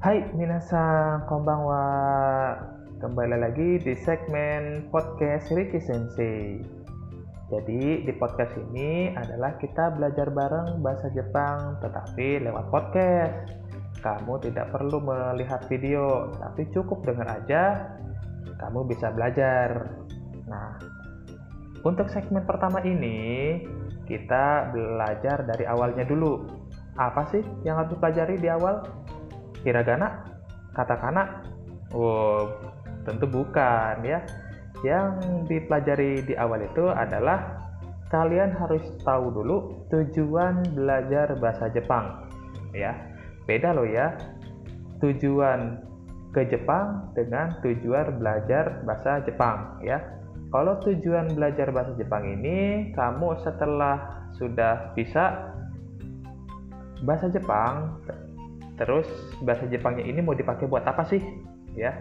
Hai minasan, konbanwa. Kembali lagi di segmen podcast Riki Sensei. Jadi di podcast ini adalah kita belajar bareng bahasa Jepang tetapi lewat podcast. Kamu tidak perlu melihat video, tapi cukup dengar aja kamu bisa belajar. Nah, untuk segmen pertama ini kita belajar dari awalnya dulu. Apa sih yang harus dipelajari di awal? Hiragana? Katakana? Oh, tentu bukan ya. Yang dipelajari di awal itu adalah kalian harus tahu dulu tujuan belajar bahasa Jepang. Ya, beda loh ya. Tujuan ke Jepang dengan tujuan belajar bahasa Jepang ya. Kalau tujuan belajar bahasa Jepang ini kamu setelah sudah bisa bahasa Jepang terus bahasa Jepangnya ini mau dipakai buat apa sih? Ya.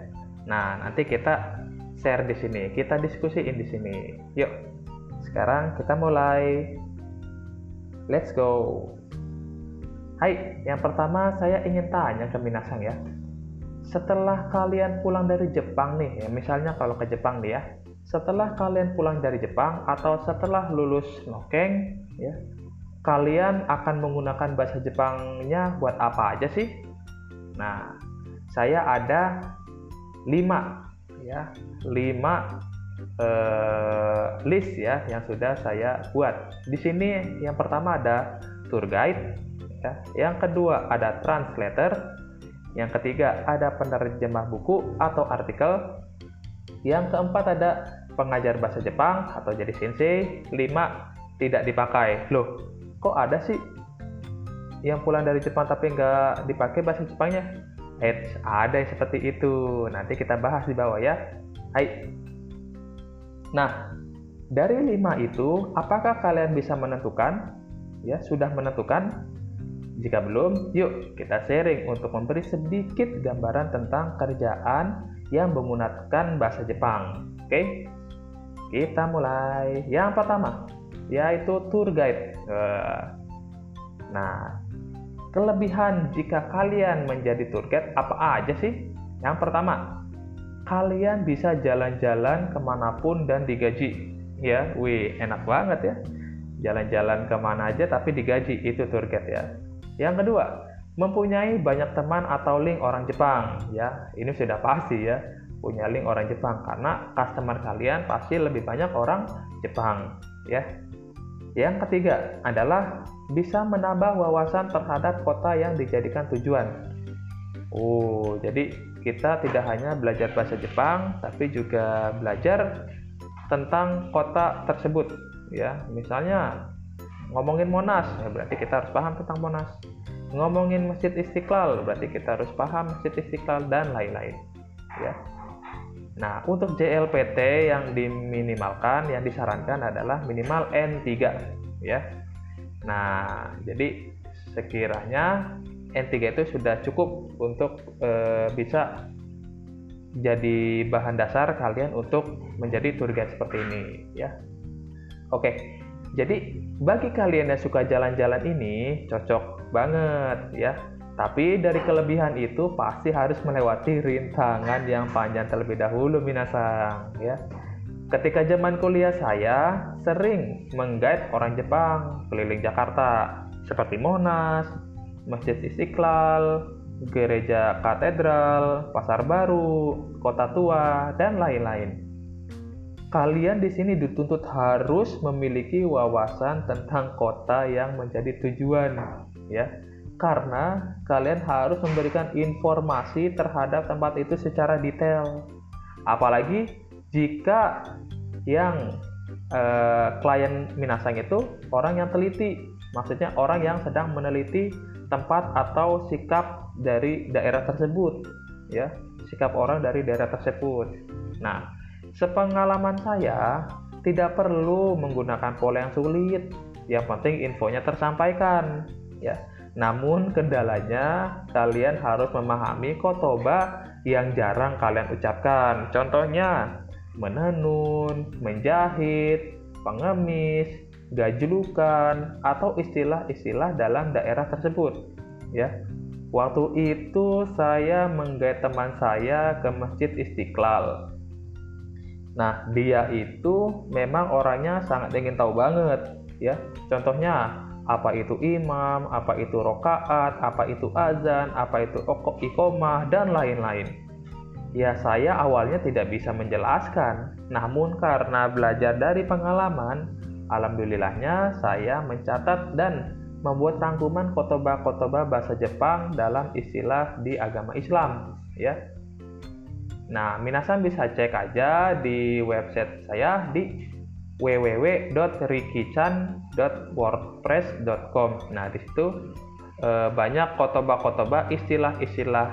Nah nanti kita share di sini. Kita diskusiin di sini. Yuk sekarang kita mulai. Let's go. Hai yang pertama saya ingin tanya ke Minasang ya. Setelah kalian pulang dari Jepang nih ya misalnya kalau ke Jepang nih ya. Setelah kalian pulang dari Jepang atau setelah lulus nokeng ya kalian akan menggunakan bahasa Jepangnya buat apa aja sih nah saya ada lima ya lima eh, list ya yang sudah saya buat di sini yang pertama ada tour guide ya yang kedua ada translator yang ketiga, ada penerjemah buku atau artikel. Yang keempat ada pengajar bahasa Jepang atau jadi sensei. Lima, tidak dipakai. Loh, kok ada sih yang pulang dari Jepang tapi nggak dipakai bahasa Jepangnya? Eh, ada yang seperti itu. Nanti kita bahas di bawah ya. Hai. Nah, dari lima itu, apakah kalian bisa menentukan? Ya, sudah menentukan jika belum, yuk kita sharing untuk memberi sedikit gambaran tentang kerjaan yang menggunakan bahasa Jepang. Oke, kita mulai. Yang pertama, yaitu tour guide. Nah, kelebihan jika kalian menjadi tour guide apa aja sih? Yang pertama, kalian bisa jalan-jalan ke mana pun dan digaji. Ya, wih, enak banget ya. Jalan-jalan ke mana aja tapi digaji, itu tour guide ya. Yang kedua, mempunyai banyak teman atau link orang Jepang. Ya, ini sudah pasti ya, punya link orang Jepang karena customer kalian pasti lebih banyak orang Jepang, ya. Yang ketiga adalah bisa menambah wawasan terhadap kota yang dijadikan tujuan. Oh, jadi kita tidak hanya belajar bahasa Jepang, tapi juga belajar tentang kota tersebut, ya. Misalnya ngomongin Monas, ya berarti kita harus paham tentang Monas. Ngomongin Masjid Istiqlal, berarti kita harus paham Masjid Istiqlal dan lain-lain. Ya. Nah, untuk JLPT yang diminimalkan, yang disarankan adalah minimal N3, ya. Nah, jadi sekiranya N3 itu sudah cukup untuk e, bisa jadi bahan dasar kalian untuk menjadi tour guide seperti ini, ya. Oke, jadi bagi kalian yang suka jalan-jalan ini cocok banget ya. Tapi dari kelebihan itu pasti harus melewati rintangan yang panjang terlebih dahulu minasang ya. Ketika zaman kuliah saya sering menggait orang Jepang keliling Jakarta seperti Monas, Masjid Istiqlal, Gereja Katedral, Pasar Baru, Kota Tua, dan lain-lain kalian di sini dituntut harus memiliki wawasan tentang kota yang menjadi tujuan ya karena kalian harus memberikan informasi terhadap tempat itu secara detail apalagi jika yang eh, klien minasang itu orang yang teliti maksudnya orang yang sedang meneliti tempat atau sikap dari daerah tersebut ya sikap orang dari daerah tersebut nah Sepengalaman saya, tidak perlu menggunakan pola yang sulit. Yang penting infonya tersampaikan, ya. Namun kendalanya kalian harus memahami kotoba yang jarang kalian ucapkan. Contohnya menenun, menjahit, pengemis, gajlukan atau istilah-istilah dalam daerah tersebut, ya. Waktu itu saya menggait teman saya ke Masjid Istiqlal. Nah, dia itu memang orangnya sangat ingin tahu banget, ya. Contohnya, apa itu imam, apa itu rokaat, apa itu azan, apa itu ikomah, dan lain-lain. Ya, saya awalnya tidak bisa menjelaskan, namun karena belajar dari pengalaman, alhamdulillahnya saya mencatat dan membuat rangkuman kotoba-kotoba bahasa Jepang dalam istilah di agama Islam ya. Nah, minasan bisa cek aja di website saya di www.rikichan.wordpress.com. Nah, di situ eh, banyak kotoba-kotoba istilah-istilah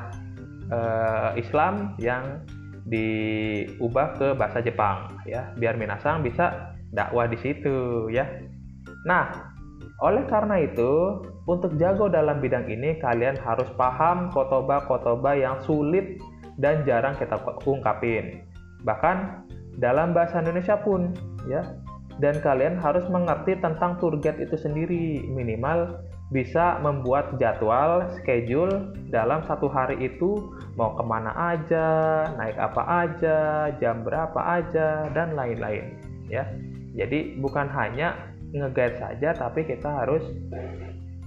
eh, Islam yang diubah ke bahasa Jepang ya, biar minasang bisa dakwah di situ ya. Nah, oleh karena itu, untuk jago dalam bidang ini kalian harus paham kotoba-kotoba yang sulit dan jarang kita ungkapin. Bahkan dalam bahasa Indonesia pun ya. Dan kalian harus mengerti tentang tour guide itu sendiri, minimal bisa membuat jadwal, schedule dalam satu hari itu mau ke mana aja, naik apa aja, jam berapa aja, dan lain-lain. Ya, jadi bukan hanya nge-guide saja tapi kita harus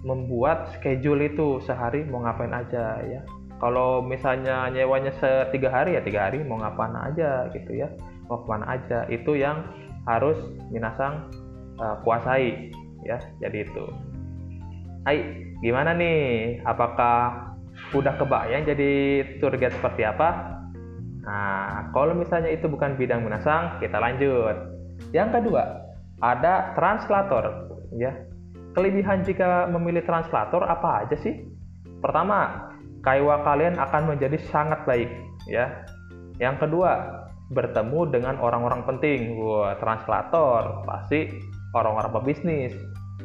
membuat schedule itu sehari mau ngapain aja ya kalau misalnya nyewanya setiga hari ya tiga hari mau ngapain aja gitu ya ke mana aja. Itu yang harus minasang uh, kuasai ya. Jadi itu. Hai gimana nih? Apakah udah kebayang jadi tour guide seperti apa? Nah kalau misalnya itu bukan bidang minasang kita lanjut. Yang kedua ada translator ya. Kelebihan jika memilih translator apa aja sih? Pertama kaiwa kalian akan menjadi sangat baik ya. Yang kedua bertemu dengan orang-orang penting. Wah translator pasti orang-orang pebisnis.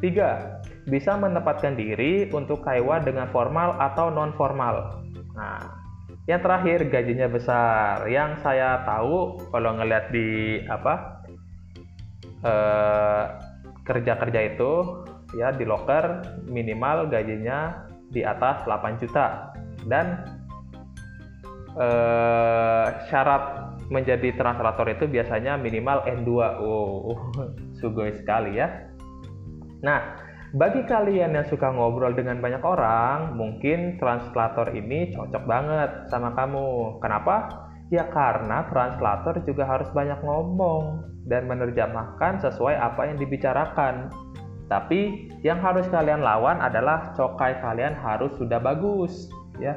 Tiga bisa menempatkan diri untuk kaiwa dengan formal atau non formal nah yang terakhir gajinya besar. Yang saya tahu kalau ngeliat di apa Eh, kerja-kerja itu ya di loker minimal gajinya di atas 8 juta. Dan uh, syarat menjadi translator itu biasanya minimal N2 oh sugoi sekali ya nah bagi kalian yang suka ngobrol dengan banyak orang mungkin translator ini cocok banget sama kamu kenapa Ya karena translator juga harus banyak ngomong dan menerjemahkan sesuai apa yang dibicarakan. Tapi yang harus kalian lawan adalah cokai kalian harus sudah bagus, ya.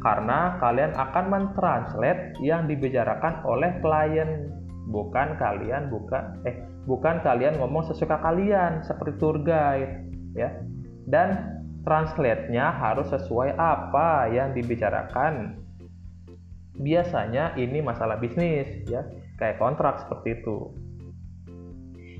Karena kalian akan mentranslate yang dibicarakan oleh klien, bukan kalian bukan eh bukan kalian ngomong sesuka kalian seperti tour guide, ya. Dan translate-nya harus sesuai apa yang dibicarakan. Biasanya ini masalah bisnis ya. Kayak kontrak seperti itu.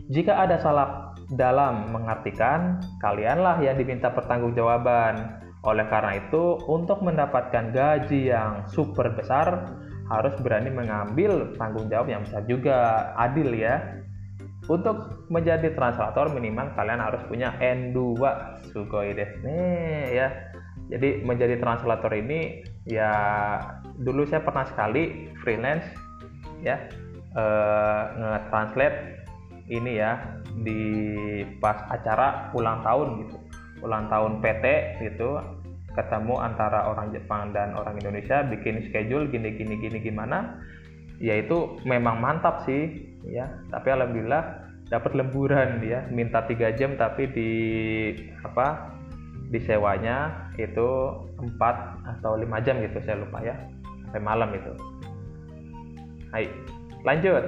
Jika ada salah dalam mengartikan kalianlah yang diminta pertanggungjawaban oleh karena itu untuk mendapatkan gaji yang super besar harus berani mengambil tanggung jawab yang besar juga. Adil ya. Untuk menjadi translator minimal kalian harus punya N2 sugoi desu ya. Jadi menjadi translator ini ya dulu saya pernah sekali freelance ya eh, nge-translate ini ya di pas acara ulang tahun gitu ulang tahun PT gitu ketemu antara orang Jepang dan orang Indonesia bikin schedule gini gini gini gimana ya itu memang mantap sih ya. Tapi alhamdulillah dapat lemburan dia minta tiga jam tapi di apa disewanya itu 4 atau 5 jam gitu saya lupa ya. Sampai malam itu. Hai lanjut.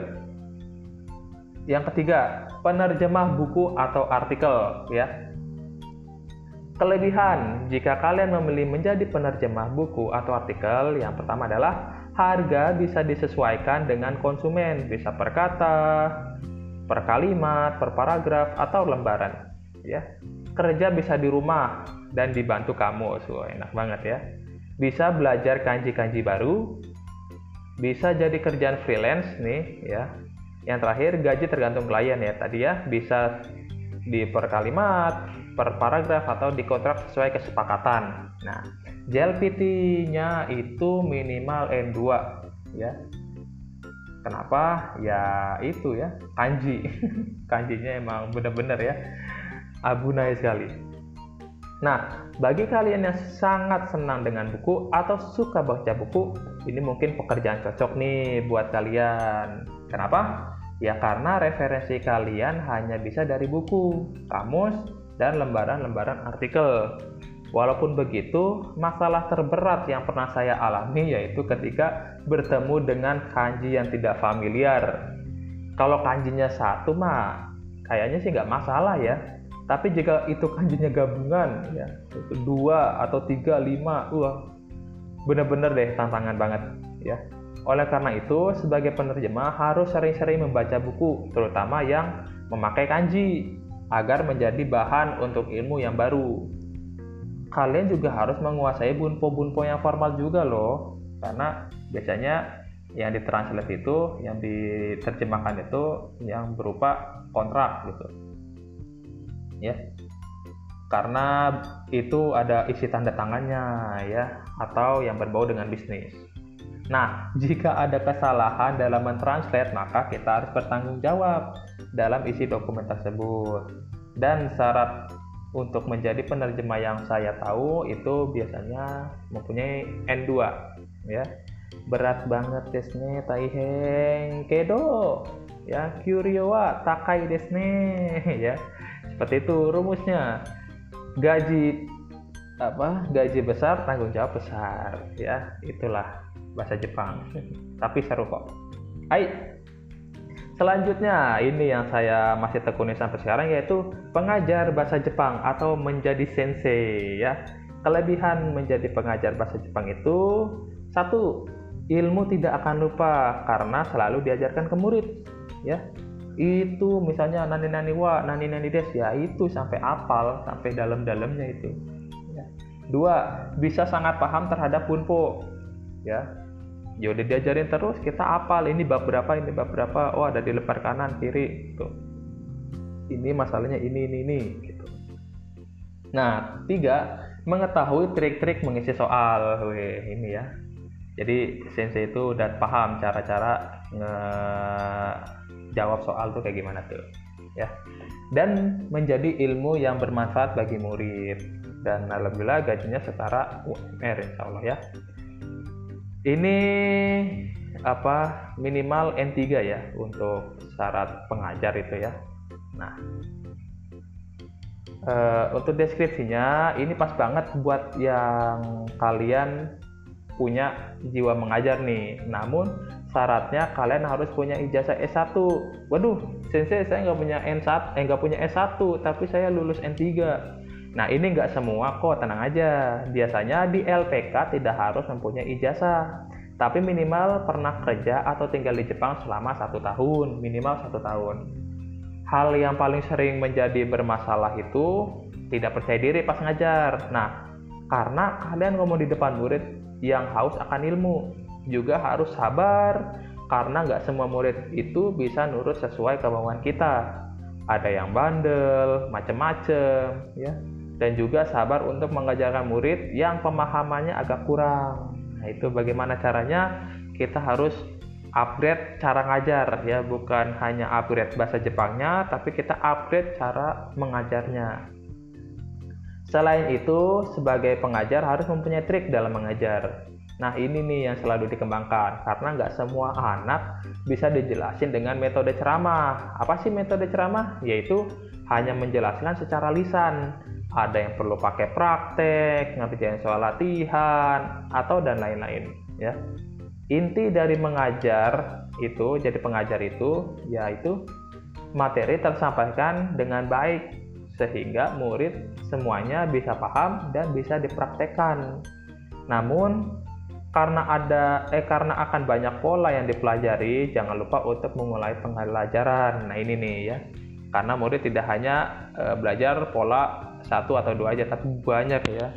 Yang ketiga penerjemah buku atau artikel ya kelebihan jika kalian memilih menjadi penerjemah buku atau artikel yang pertama adalah harga bisa disesuaikan dengan konsumen bisa per kata per kalimat per paragraf atau lembaran ya. Kerja bisa di rumah dan dibantu kamu so enak banget ya. Bisa belajar kanji-kanji baru bisa jadi kerjaan freelance nih ya. Yang terakhir gaji tergantung klien ya. Tadi ya bisa di per kalimat per paragraf atau dikontrak sesuai kesepakatan. Nah, JLPT-nya itu minimal N2 ya. Kenapa? Ya itu ya, kanji. Kanjinya emang bener-bener ya abunai sekali. Nah, bagi kalian yang sangat senang dengan buku atau suka baca buku, ini mungkin pekerjaan cocok nih buat kalian. Kenapa? Ya karena referensi kalian hanya bisa dari buku, kamus, dan lembaran-lembaran artikel. Walaupun begitu, masalah terberat yang pernah saya alami yaitu ketika bertemu dengan kanji yang tidak familiar. Kalau kanjinya satu mah, kayaknya sih nggak masalah ya tapi jika itu kanjinya gabungan, ya dua atau tiga, lima, wah bener-bener deh tantangan banget, ya. Oleh karena itu, sebagai penerjemah harus sering-sering membaca buku, terutama yang memakai kanji, agar menjadi bahan untuk ilmu yang baru. Kalian juga harus menguasai bunpo-bunpo yang formal juga loh, karena biasanya yang ditranslate itu, yang diterjemahkan itu yang berupa kontrak gitu ya karena itu ada isi tanda tangannya ya atau yang berbau dengan bisnis. Nah, jika ada kesalahan dalam mentranslate, maka kita harus bertanggung jawab dalam isi dokumen tersebut. Dan syarat untuk menjadi penerjemah yang saya tahu itu biasanya mempunyai N2 ya. Berat banget desne taiheng kedo ya kyuryo takai desne ya seperti itu rumusnya. Gaji apa? Gaji besar, tanggung jawab besar, ya. Itulah bahasa Jepang. Tapi seru kok. Hai. Selanjutnya, ini yang saya masih tekuni sampai sekarang yaitu pengajar bahasa Jepang atau menjadi sensei ya. Kelebihan menjadi pengajar bahasa Jepang itu satu, ilmu tidak akan lupa karena selalu diajarkan ke murid ya itu misalnya nani nani wa nani nani des ya itu sampai apal sampai dalam-dalamnya itu ya. dua bisa sangat paham terhadap bunpo ya ya udah diajarin terus kita apal ini bab berapa ini bab berapa oh ada di lembar kanan kiri gitu. Ini masalahnya ini ini ini gitu. Nah tiga mengetahui trik-trik mengisi soal Weh, ini ya. Jadi sensei itu udah paham cara-cara nge jawab soal tuh kayak gimana tuh ya. Dan menjadi ilmu yang bermanfaat bagi murid. Dan alhamdulillah gajinya setara UMR insya Allah ya ini apa minimal N3 ya untuk syarat pengajar itu ya. Nah e, untuk deskripsinya ini pas banget buat yang kalian punya jiwa mengajar nih. Namun syaratnya kalian harus punya ijazah S1 waduh sensei saya nggak punya N1 eh nggak punya S1 tapi saya lulus N3 nah ini nggak semua kok tenang aja biasanya di LPK tidak harus mempunyai ijazah tapi minimal pernah kerja atau tinggal di Jepang selama satu tahun minimal satu tahun hal yang paling sering menjadi bermasalah itu tidak percaya diri pas ngajar nah karena kalian ngomong di depan murid yang haus akan ilmu juga harus sabar karena nggak semua murid itu bisa nurut sesuai kemauan kita. Ada yang bandel, macem-macem, ya. Dan juga sabar untuk mengajarkan murid yang pemahamannya agak kurang. Nah, itu bagaimana caranya? Kita harus upgrade cara ngajar ya, bukan hanya upgrade bahasa Jepangnya, tapi kita upgrade cara mengajarnya. Selain itu, sebagai pengajar harus mempunyai trik dalam mengajar. Nah ini nih yang selalu dikembangkan karena nggak semua anak bisa dijelasin dengan metode ceramah. Apa sih metode ceramah? Yaitu hanya menjelaskan secara lisan. Ada yang perlu pakai praktek, ngerjain soal latihan, atau dan lain-lain. Ya. Inti dari mengajar itu, jadi pengajar itu, yaitu materi tersampaikan dengan baik sehingga murid semuanya bisa paham dan bisa dipraktekkan. Namun karena ada eh karena akan banyak pola yang dipelajari, jangan lupa untuk memulai pembelajaran. Nah, ini nih ya. Karena murid tidak hanya e, belajar pola satu atau dua aja, tapi banyak ya.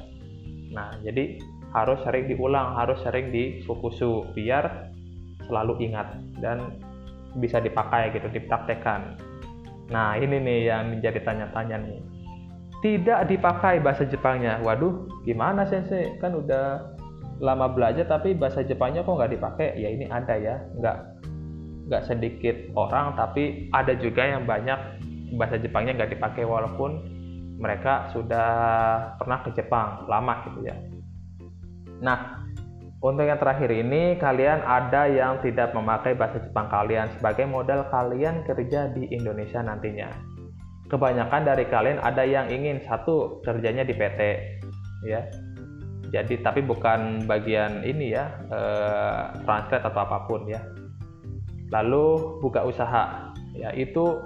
Nah, jadi harus sering diulang, harus sering difokusu biar selalu ingat dan bisa dipakai gitu, dipraktekkan. Nah, ini nih yang menjadi tanya-tanya nih. tidak dipakai bahasa Jepangnya. Waduh, gimana sensei? Kan udah lama belajar tapi bahasa Jepangnya kok nggak dipakai? Ya ini ada ya, nggak nggak sedikit orang tapi ada juga yang banyak bahasa Jepangnya nggak dipakai walaupun mereka sudah pernah ke Jepang lama gitu ya. Nah, untuk yang terakhir ini kalian ada yang tidak memakai bahasa Jepang kalian sebagai modal kalian kerja di Indonesia nantinya. Kebanyakan dari kalian ada yang ingin satu kerjanya di PT ya. Jadi tapi bukan bagian ini ya eh, translate atau apa pun ya. Lalu buka usaha ya itu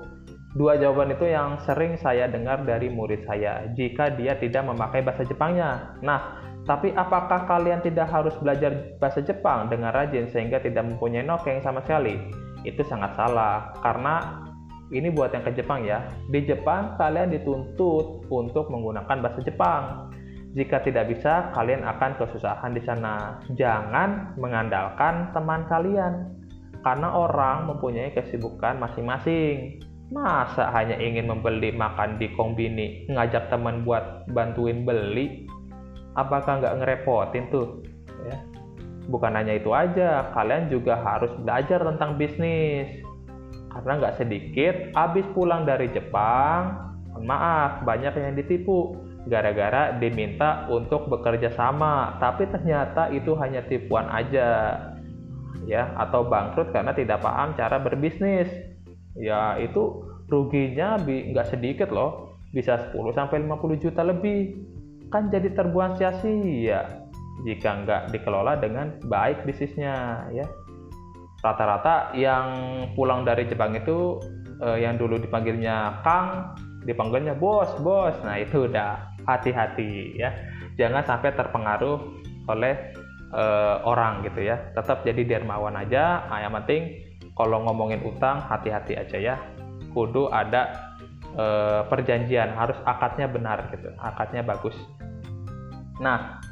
dua jawaban itu yang sering saya dengar dari murid saya jika dia tidak memakai bahasa Jepangnya nah tapi apakah kalian tidak harus belajar bahasa Jepang dengan rajin sehingga tidak mempunyai nokeng sama sekali itu sangat salah karena ini buat yang ke Jepang ya. Di Jepang kalian dituntut untuk menggunakan bahasa Jepang. Jika tidak bisa, kalian akan kesusahan di sana. Jangan mengandalkan teman kalian, karena orang mempunyai kesibukan masing-masing. Masa hanya ingin membeli makan di kombini, ngajak teman buat bantuin beli? Apakah nggak ngerepotin tuh? Ya. Bukan hanya itu aja, kalian juga harus belajar tentang bisnis karena nggak sedikit habis pulang dari Jepang maaf banyak yang ditipu gara-gara diminta untuk bekerja sama tapi ternyata itu hanya tipuan aja ya atau bangkrut karena tidak paham cara berbisnis ya itu ruginya nggak sedikit loh. Bisa 10 sampai 50 juta lebih. Kan jadi terbuang sia-sia. Jika nggak dikelola dengan baik bisnisnya ya. Rata-rata yang pulang dari Jepang itu uh, yang dulu dipanggilnya Kang dipanggilnya bos bos. Nah itu udah hati-hati ya. Jangan sampai terpengaruh oleh uh, orang gitu ya. Tetap jadi dermawan aja. Nah, yang penting kalau ngomongin utang hati-hati aja ya. Kudu ada uh, perjanjian harus akadnya benar gitu akadnya bagus. Nah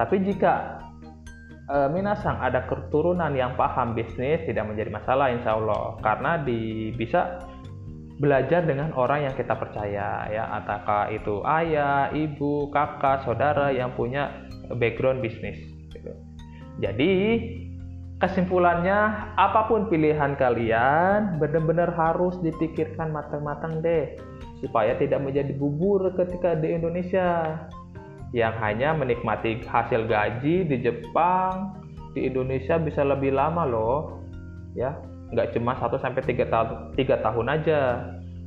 tapi jika e, minasang ada keturunan yang paham bisnis tidak menjadi masalah insya Allah. Karena di, bisa belajar dengan orang yang kita percaya ya. Apakah itu ayah, ibu, kakak, saudara yang punya background bisnis gitu. Jadi kesimpulannya apa pun pilihan kalian benar-benar harus dipikirkan matang-matang deh supaya tidak menjadi bubur ketika di Indonesia. Yang hanya menikmati hasil gaji di Jepang di Indonesia bisa lebih lama loh ya. Nggak cuma 1 sampai 3 tahun 3 tahun aja.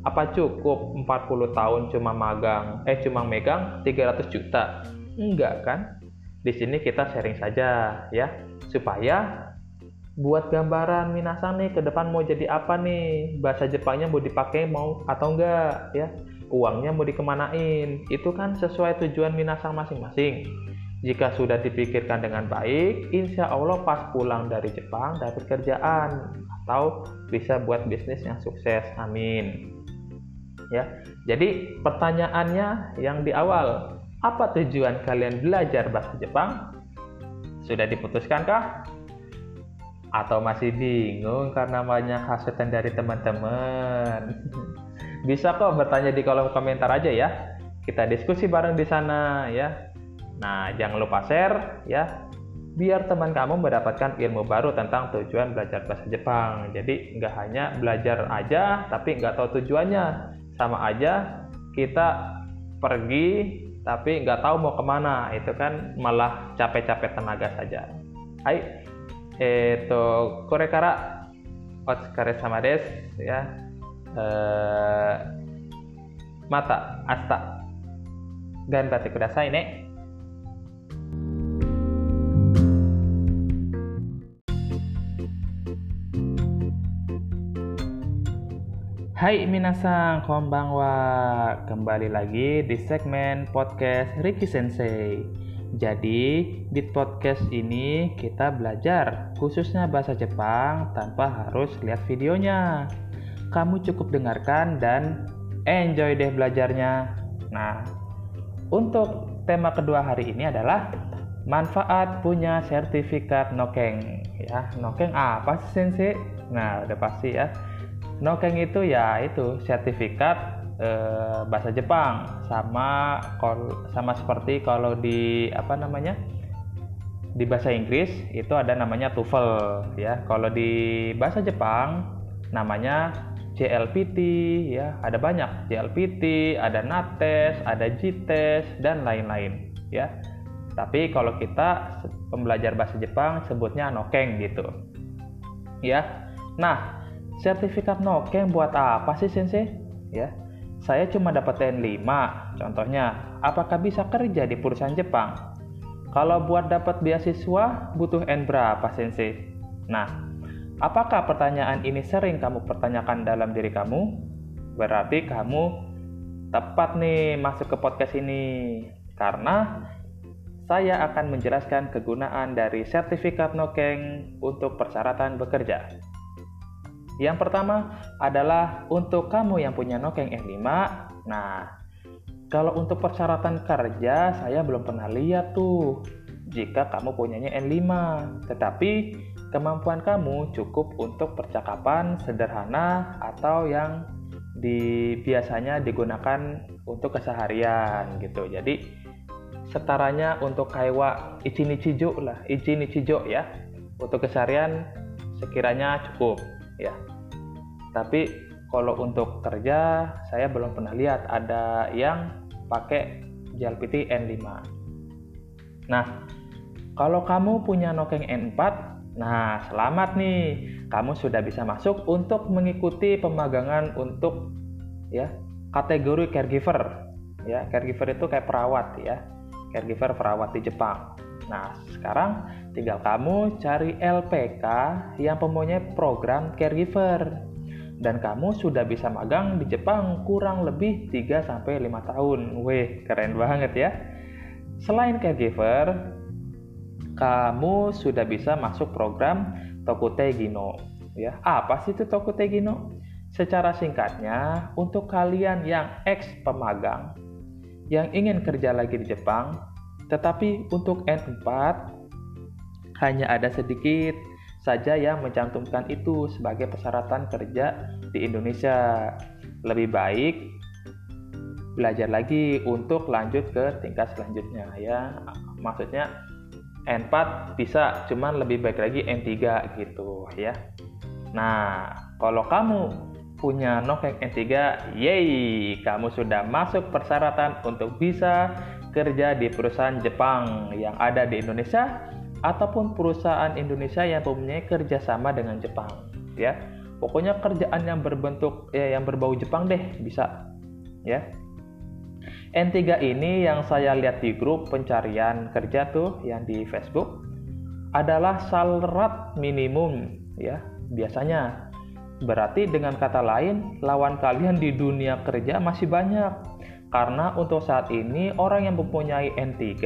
Apa cukup 40 tahun cuma magang eh cuma megang 300 juta? Enggak kan? Di sini kita sharing saja ya. Supaya buat gambaran minasan nih ke depan mau jadi apa nih? Bahasa Jepangnya mau dipakai mau atau enggak ya? Uangnya mau dikemanain? Itu kan sesuai tujuan minasang masing-masing. Jika sudah dipikirkan dengan baik insya Allah pas pulang dari Jepang dapat kerjaan atau bisa buat bisnis yang sukses. Amin. Ya jadi pertanyaannya yang di awal apa tujuan kalian belajar bahasa Jepang? Sudah diputuskankah atau masih bingung karena banyak hasutan dari teman-teman Bisa kok bertanya di kolom komentar aja ya. Kita diskusi bareng di sana ya. Nah, jangan lupa share ya. Biar teman kamu mendapatkan ilmu baru tentang tujuan belajar bahasa Jepang. Jadi nggak hanya belajar aja, tapi nggak tahu tujuannya. Sama aja kita pergi tapi nggak tahu mau ke mana. Itu kan malah capek-capek tenaga saja. Hai, itu korekara otsukare sama des ya uh, mata asta ganbate kudasai ne Hai minasang, konbanwa. Kembali lagi di segmen podcast Ricky Sensei. Jadi, di podcast ini kita belajar khususnya bahasa Jepang tanpa harus lihat videonya kamu cukup dengarkan dan enjoy deh belajarnya. Nah, untuk tema kedua hari ini adalah manfaat punya sertifikat Nokeng. Ya, Nokeng apa sih Sensei? Nah, udah pasti ya. Nokeng itu ya itu sertifikat eh, bahasa Jepang sama sama seperti kalau di apa namanya di bahasa Inggris itu ada namanya TOEFL ya. Kalau di bahasa Jepang namanya JLPT ya. Ada banyak JLPT ada NATES ada JTES dan lain-lain ya. Tapi kalau kita pembelajar bahasa Jepang sebutnya nokeng gitu ya. Nah sertifikat nokeng buat apa sih sensei? Ya saya cuma dapat N5 contohnya apakah bisa kerja di perusahaan Jepang kalau buat dapat beasiswa butuh N berapa sensei nah Apakah pertanyaan ini sering kamu pertanyakan dalam diri kamu? Berarti kamu tepat nih masuk ke podcast ini karena saya akan menjelaskan kegunaan dari sertifikat Nokeng untuk persyaratan bekerja. Yang pertama adalah untuk kamu yang punya Nokeng N5. Nah, kalau untuk persyaratan kerja saya belum pernah lihat tuh jika kamu punyanya N5. Tetapi kemampuan kamu cukup untuk percakapan sederhana atau yang di biasanya digunakan untuk keseharian gitu. Jadi setaranya untuk kaiwa ichini chijo lah, ichini chijo ya. Untuk keseharian sekiranya cukup ya. Tapi kalau untuk kerja saya belum pernah lihat ada yang pakai JLPT N5. Nah, kalau kamu punya Nokeng N4 Nah, selamat nih. Kamu sudah bisa masuk untuk mengikuti pemagangan untuk ya kategori caregiver. Ya, caregiver itu kayak perawat ya. Caregiver perawat di Jepang. Nah, sekarang tinggal kamu cari LPK yang mempunyai program caregiver. Dan kamu sudah bisa magang di Jepang kurang lebih 3 sampai 5 tahun. Wih, keren banget ya. Selain caregiver, kamu sudah bisa masuk program Tokute Gino. Ya, apa sih itu Tokute Gino? Secara singkatnya, untuk kalian yang ex pemagang yang ingin kerja lagi di Jepang, tetapi untuk N4 hanya ada sedikit saja yang mencantumkan itu sebagai persyaratan kerja di Indonesia. Lebih baik belajar lagi untuk lanjut ke tingkat selanjutnya ya. Maksudnya N4 bisa, cuman lebih baik lagi N3 gitu ya. Nah, kalau kamu punya Nokeng N3, yeay, kamu sudah masuk persyaratan untuk bisa kerja di perusahaan Jepang yang ada di Indonesia ataupun perusahaan Indonesia yang mempunyai kerjasama dengan Jepang ya. Pokoknya kerjaan yang berbentuk ya yang berbau Jepang deh bisa ya N3 ini yang saya lihat di grup pencarian kerja tuh yang di Facebook adalah syarat minimum ya biasanya. Berarti dengan kata lain lawan kalian di dunia kerja masih banyak. Karena untuk saat ini orang yang mempunyai N3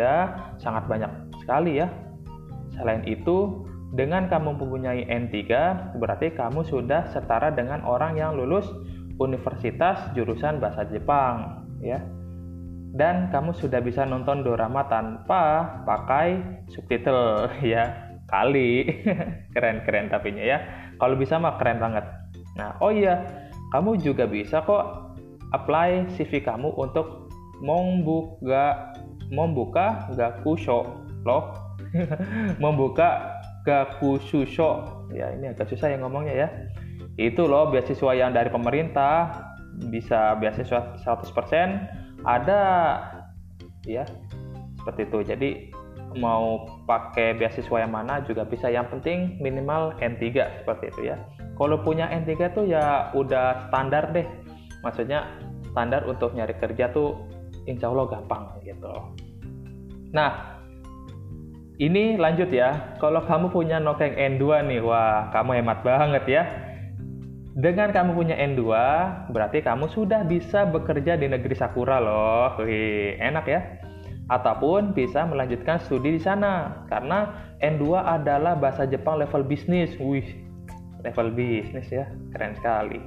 sangat banyak sekali ya. Selain itu, dengan kamu mempunyai N3 berarti kamu sudah setara dengan orang yang lulus universitas jurusan bahasa Jepang ya. Dan kamu sudah bisa nonton dorama tanpa pakai subtitle ya. Kali. Keren keren tapinya ya. Kalau bisa mah keren banget. Nah oh iya kamu juga bisa kok apply CV kamu untuk membuka membuka gakusho loh. Membuka gakushusho ya ini agak susah ya ngomongnya ya. Itu loh beasiswa yang dari pemerintah bisa beasiswa 100% ada ya seperti itu. Jadi mau pakai beasiswa yang mana juga bisa. Yang penting minimal N3 seperti itu ya. Kalau punya N3 tuh ya udah standar deh maksudnya standar untuk nyari kerja tuh insya Allah gampang gitu nah ini lanjut ya kalau kamu punya Nokeng N2 nih wah kamu hemat banget ya dengan kamu punya N2, berarti kamu sudah bisa bekerja di negeri Sakura loh. Wih, enak ya. Ataupun bisa melanjutkan studi di sana. Karena N2 adalah bahasa Jepang level bisnis. Wih, level bisnis ya. Keren sekali.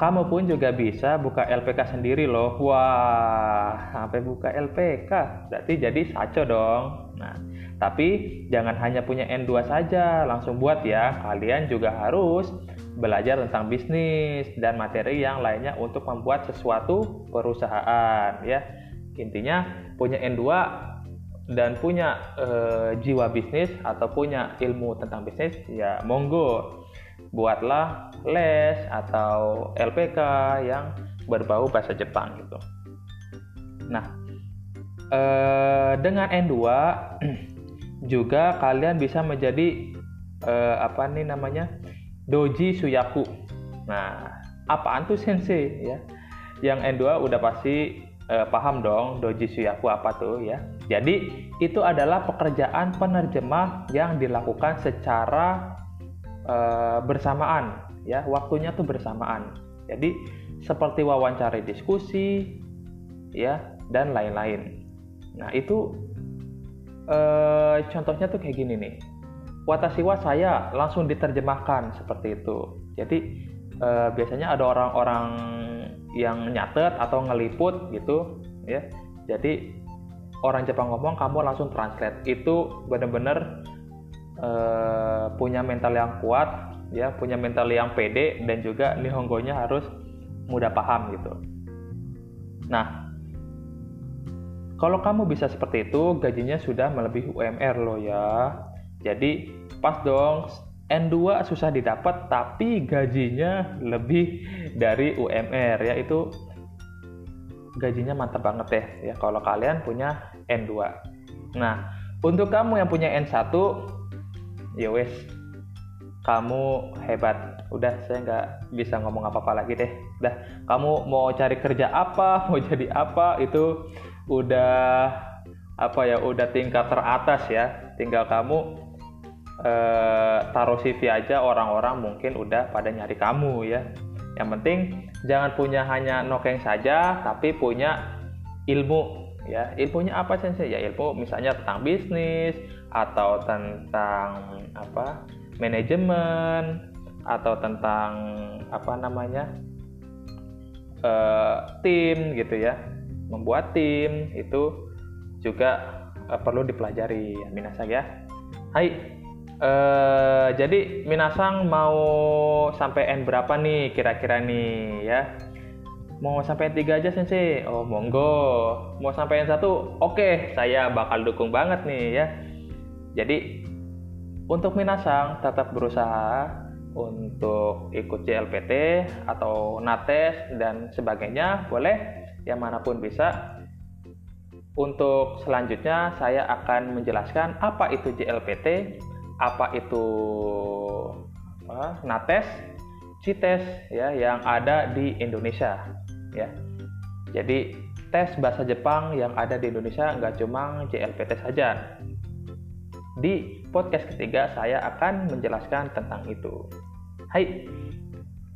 Kamu pun juga bisa buka LPK sendiri loh. Wah, sampai buka LPK. Berarti jadi saco dong. Nah, Tapi jangan hanya punya N2 saja, langsung buat ya. Kalian juga harus belajar tentang bisnis dan materi yang lainnya untuk membuat sesuatu perusahaan ya. Intinya punya N2 dan punya e, jiwa bisnis atau punya ilmu tentang bisnis ya monggo buatlah les atau LPK yang berbau bahasa Jepang gitu. Nah, e, dengan N2 juga kalian bisa menjadi e, apa nih namanya doji suyaku. Nah, apaan tuh sensei ya? Yang N2 udah pasti eh, paham dong doji suyaku apa tuh ya. Jadi itu adalah pekerjaan penerjemah yang dilakukan secara eh, bersamaan ya, waktunya tuh bersamaan. Jadi seperti wawancara diskusi ya dan lain-lain. Nah, itu eh, contohnya tuh kayak gini nih. Watashiwa saya langsung diterjemahkan seperti itu. Jadi eh, biasanya ada orang-orang yang nyatet atau ngeliput gitu ya jadi orang Jepang ngomong kamu langsung translate itu benar-benar uh, punya mental yang kuat ya punya mental yang pede dan juga nihongonya harus mudah paham gitu. Nah kalau kamu bisa seperti itu gajinya sudah melebihi UMR loh ya. Jadi pas dong. N2 susah didapat tapi gajinya lebih dari UMR ya itu gajinya mantap banget deh. Ya kalau kalian punya N2 nah untuk kamu yang punya N1 ya wes kamu hebat udah saya nggak bisa ngomong apa-apa lagi deh udah kamu mau cari kerja apa mau jadi apa itu udah apa ya udah tingkat teratas ya tinggal kamu eh, taruh CV aja orang-orang mungkin udah pada nyari kamu ya. Yang penting jangan punya hanya nokeng saja, tapi punya ilmu ya. Ilmunya apa sih? Ya ilmu misalnya tentang bisnis atau tentang apa manajemen atau tentang apa namanya uh, tim gitu ya. Membuat tim itu juga uh, perlu dipelajari ya minasa ya. Hai, Uh, jadi Minasang mau sampai N berapa nih kira-kira nih ya? Mau sampai N3 aja Sensei? Oh monggo. Mau sampai N1? Oke, saya bakal dukung banget nih ya. Jadi untuk Minasang tetap berusaha untuk ikut JLPT atau NATES dan sebagainya boleh yang mana pun bisa untuk selanjutnya saya akan menjelaskan apa itu JLPT apa itu apa, Nates, Cites ya yang ada di Indonesia ya. Jadi tes bahasa Jepang yang ada di Indonesia nggak cuma JLPT saja. Di podcast ketiga saya akan menjelaskan tentang itu. Hai,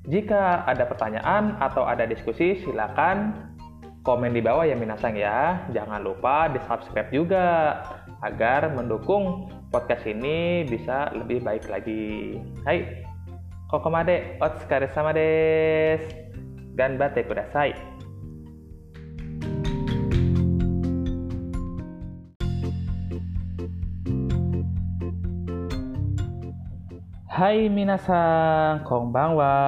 jika ada pertanyaan atau ada diskusi silakan komen di bawah ya Minasang ya. Jangan lupa di subscribe juga agar mendukung podcast ini bisa lebih baik lagi. Hai, kokomade otsukare sama des. Ganbatte kudasai. Hai minasan, konbanwa.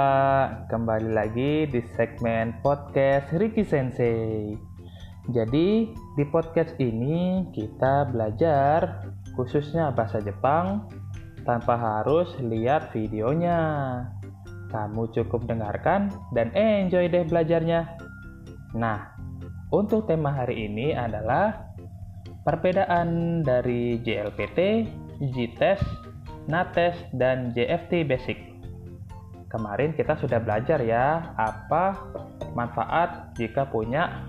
Kembali lagi di segmen podcast Riki Sensei. Jadi, di podcast ini kita belajar khususnya bahasa Jepang, tanpa harus lihat videonya. Kamu cukup dengarkan dan enjoy deh belajarnya. Nah, untuk tema hari ini adalah perbedaan dari JLPT, JTEST, NATES, dan JFT Basic. Kemarin kita sudah belajar ya, apa manfaat jika punya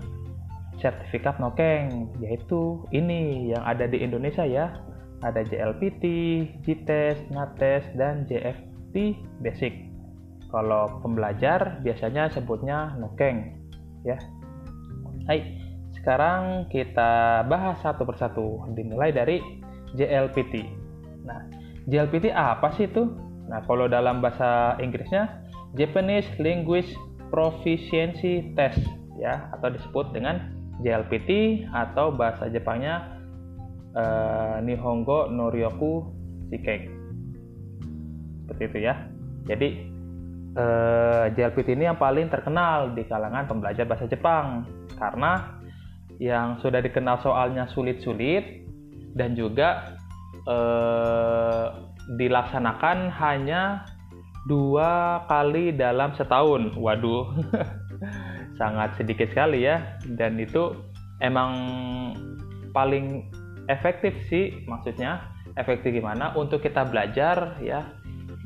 sertifikat Nokeng, yaitu ini yang ada di Indonesia ya, ada JLPT, JTEST, NATES, dan JFT Basic. Kalau pembelajar biasanya sebutnya Nokeng, ya. Hai, sekarang kita bahas satu persatu, dimulai dari JLPT. Nah, JLPT apa sih itu? Nah, kalau dalam bahasa Inggrisnya Japanese Language Proficiency Test ya atau disebut dengan JLPT atau bahasa Jepangnya uh, Nihongo Noryoku Shikei seperti itu ya. Jadi eh, JLPT ini yang paling terkenal di kalangan pembelajar bahasa Jepang. Karena yang sudah dikenal soalnya sulit-sulit dan juga uh, dilaksanakan hanya dua kali dalam setahun. Waduh, sangat sedikit sekali ya. Dan itu emang paling efektif sih, maksudnya efektif gimana untuk kita belajar ya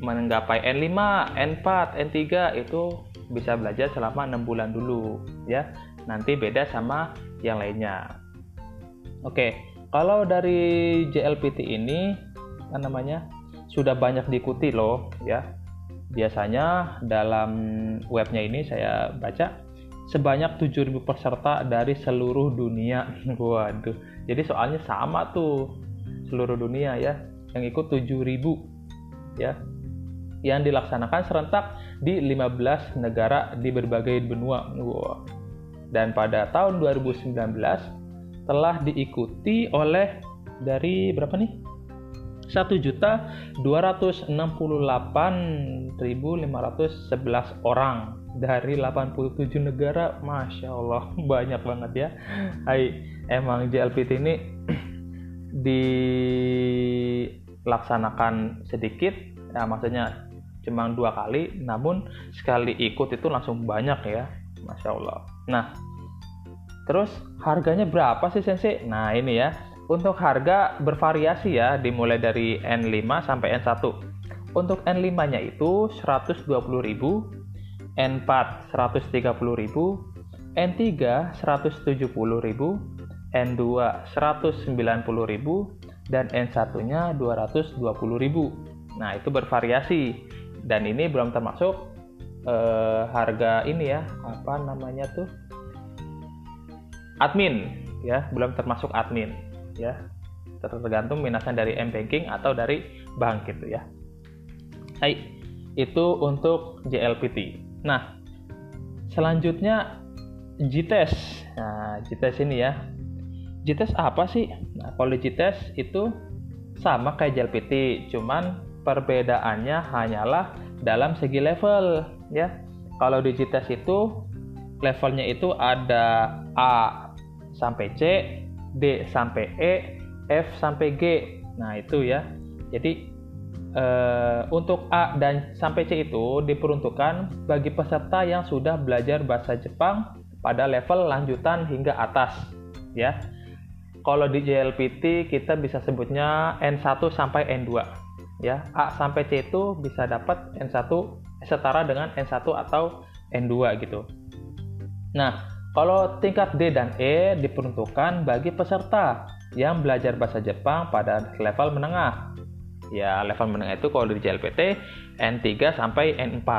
menggapai N5, N4, N3 itu bisa belajar selama enam bulan dulu ya. Nanti beda sama yang lainnya. Oke, kalau dari JLPT ini apa namanya sudah banyak diikuti loh ya. Biasanya dalam webnya ini saya baca sebanyak 7000 peserta dari seluruh dunia. Waduh. Jadi soalnya sama tuh seluruh dunia ya. Yang ikut 7000 ya. Yang dilaksanakan serentak di 15 negara di berbagai benua. Wow. Dan pada tahun 2019 telah diikuti oleh dari berapa nih? 1.268.511 orang dari 87 negara. Masya Allah banyak banget ya. Hai, emang JLPT ini dilaksanakan sedikit ya maksudnya cuma dua kali namun sekali ikut itu langsung banyak ya. Masya Allah. Nah terus harganya berapa sih Sensei? nah ini ya untuk harga bervariasi ya, dimulai dari N5 sampai N1. Untuk N5-nya itu 120.000, N4 130.000, N3 170.000, N2 190.000 dan N1-nya 220.000. Nah, itu bervariasi. Dan ini belum termasuk eh, harga ini ya, apa namanya tuh? Admin ya, belum termasuk admin ya. Tergantung minasnya dari m banking atau dari bank gitu ya. Hai itu untuk JLPT nah selanjutnya JTEST nah JTEST ini ya. JTEST apa sih? Nah kalau itu sama kayak JLPT cuman perbedaannya hanyalah dalam segi level ya. Kalau di JTEST itu levelnya itu ada A sampai C D sampai E, F sampai G. Nah, itu ya. Jadi eh, untuk A dan sampai C itu diperuntukkan bagi peserta yang sudah belajar bahasa Jepang pada level lanjutan hingga atas, ya. Kalau di JLPT kita bisa sebutnya N1 sampai N2, ya. A sampai C itu bisa dapat N1 setara dengan N1 atau N2 gitu. Nah, kalau tingkat D dan E diperuntukkan bagi peserta yang belajar bahasa Jepang pada level menengah. Ya, level menengah itu kalau di JLPT N3 sampai N4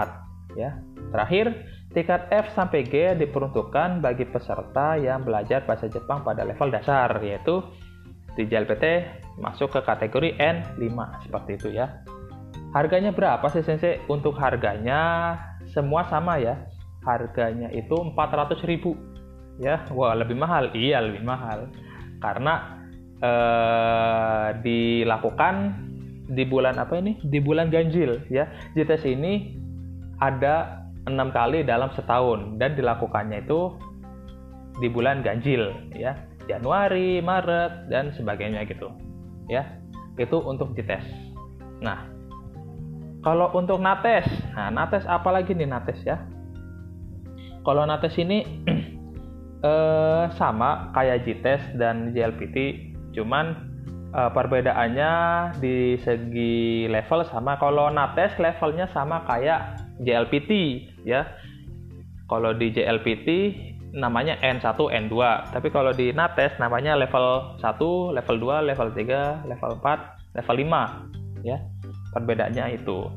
ya. Terakhir, tingkat F sampai G diperuntukkan bagi peserta yang belajar bahasa Jepang pada level dasar yaitu di JLPT masuk ke kategori N5 seperti itu ya. Harganya berapa sih Sensei? Untuk harganya semua sama ya harganya itu 400.000 ya wah lebih mahal. Iya lebih mahal. Karena eh, dilakukan di bulan apa ini? Di bulan ganjil ya. JTS ini ada enam kali dalam setahun dan dilakukannya itu di bulan ganjil ya. Januari Maret dan sebagainya gitu ya. Itu untuk JTS nah kalau untuk nates nah nates apalagi nih nates ya kalau Nates ini eh, sama kayak JTEST dan JLPT, cuman eh, perbedaannya di segi level sama. Kalau Nates levelnya sama kayak JLPT ya. Kalau di JLPT namanya N1, N2. Tapi kalau di Nates namanya level 1, level 2, level 3, level 4, level 5 ya. Perbedaannya itu.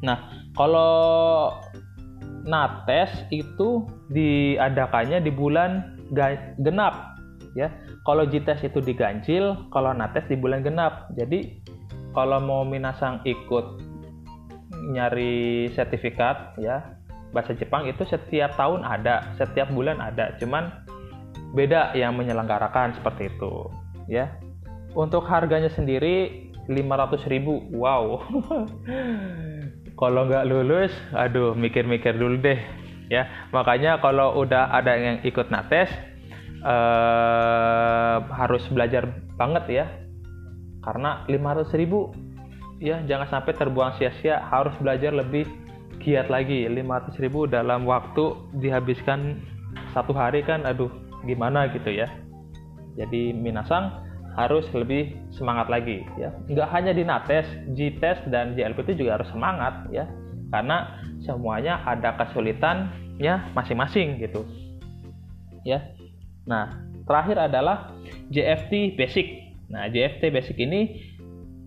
Nah, kalau Nates itu diadakannya di bulan genap ya. Kalau JTES itu diganjil, kalau Nates di bulan genap. Jadi kalau mau Minasang ikut nyari sertifikat ya bahasa Jepang itu setiap tahun ada, setiap bulan ada. Cuman beda yang menyelenggarakan seperti itu ya. untuk harganya sendiri 500.000 wow kalau nggak lulus aduh mikir-mikir dulu deh ya. Makanya kalau udah ada yang ikut nates eh, harus belajar banget ya. Karena 500.000 ya jangan sampai terbuang sia-sia. Harus belajar lebih giat lagi. 500.000 dalam waktu dihabiskan satu hari kan aduh gimana gitu ya. Jadi minasang harus lebih semangat lagi ya. Nggak hanya di nates G-test dan JLPT juga harus semangat ya. Karena semuanya ada kesulitannya masing-masing gitu. Ya. Nah terakhir adalah JFT basic. Nah JFT basic ini